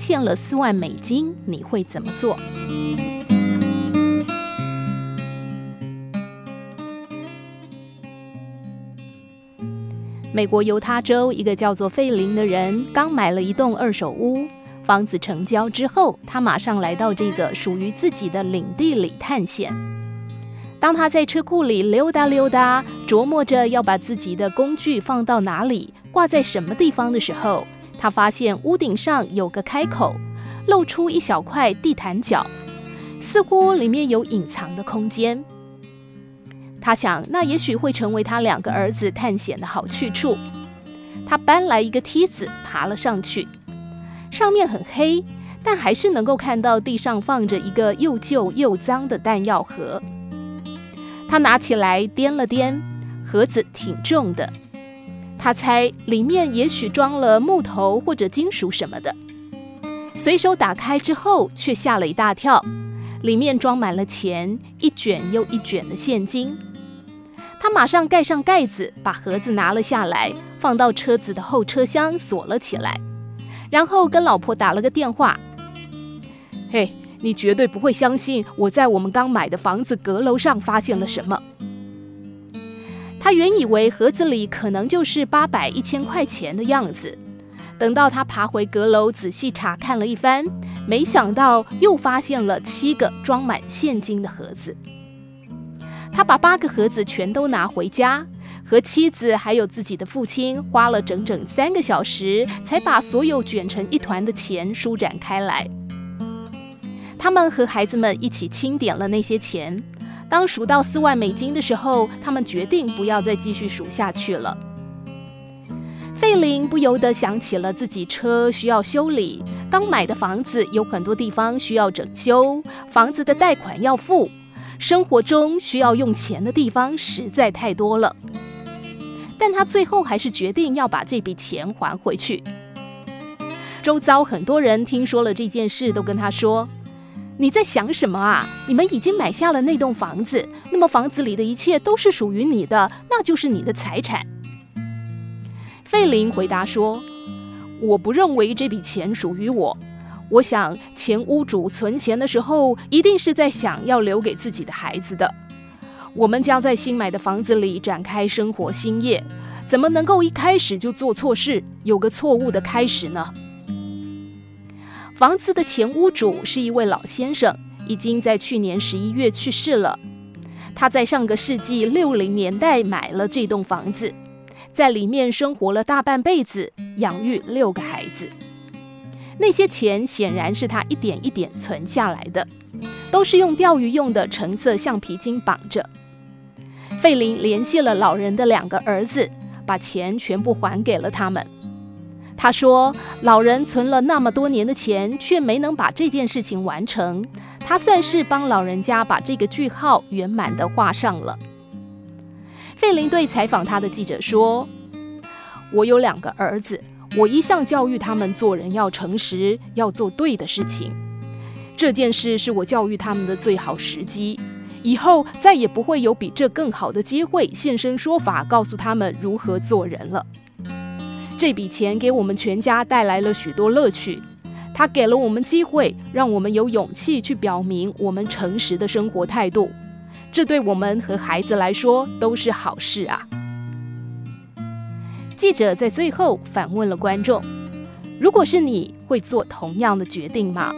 现了四万美金，你会怎么做？美国犹他州一个叫做费林的人刚买了一栋二手屋，房子成交之后，他马上来到这个属于自己的领地里探险。当他在车库里溜达溜达，琢磨着要把自己的工具放到哪里，挂在什么地方的时候，他发现屋顶上有个开口，露出一小块地毯角，似乎里面有隐藏的空间。他想，那也许会成为他两个儿子探险的好去处。他搬来一个梯子，爬了上去。上面很黑，但还是能够看到地上放着一个又旧又脏的弹药盒。他拿起来掂了掂，盒子挺重的。他猜里面也许装了木头或者金属什么的。随手打开之后，却吓了一大跳，里面装满了钱，一卷又一卷的现金。他马上盖上盖子，把盒子拿了下来，放到车子的后车厢，锁了起来。然后跟老婆打了个电话：“嘿，你绝对不会相信我在我们刚买的房子阁楼上发现了什么。”他原以为盒子里可能就是八百、一千块钱的样子。等到他爬回阁楼，仔细查看了一番，没想到又发现了七个装满现金的盒子。他把八个盒子全都拿回家，和妻子还有自己的父亲花了整整三个小时，才把所有卷成一团的钱舒展开来。他们和孩子们一起清点了那些钱。当数到四万美金的时候，他们决定不要再继续数下去了。费林不由得想起了自己车需要修理，刚买的房子有很多地方需要整修，房子的贷款要付。生活中需要用钱的地方实在太多了，但他最后还是决定要把这笔钱还回去。周遭很多人听说了这件事，都跟他说：“你在想什么啊？你们已经买下了那栋房子，那么房子里的一切都是属于你的，那就是你的财产。”费林回答说：“我不认为这笔钱属于我。”我想，前屋主存钱的时候，一定是在想要留给自己的孩子的。我们将在新买的房子里展开生活新业，怎么能够一开始就做错事，有个错误的开始呢？房子的前屋主是一位老先生，已经在去年十一月去世了。他在上个世纪六零年代买了这栋房子，在里面生活了大半辈子，养育六个孩子。那些钱显然是他一点一点存下来的，都是用钓鱼用的橙色橡皮筋绑着。费林联系了老人的两个儿子，把钱全部还给了他们。他说：“老人存了那么多年的钱，却没能把这件事情完成，他算是帮老人家把这个句号圆满地画上了。”费林对采访他的记者说：“我有两个儿子。”我一向教育他们做人要诚实，要做对的事情。这件事是我教育他们的最好时机，以后再也不会有比这更好的机会现身说法，告诉他们如何做人了。这笔钱给我们全家带来了许多乐趣，它给了我们机会，让我们有勇气去表明我们诚实的生活态度。这对我们和孩子来说都是好事啊。记者在最后反问了观众：“如果是你会做同样的决定吗？”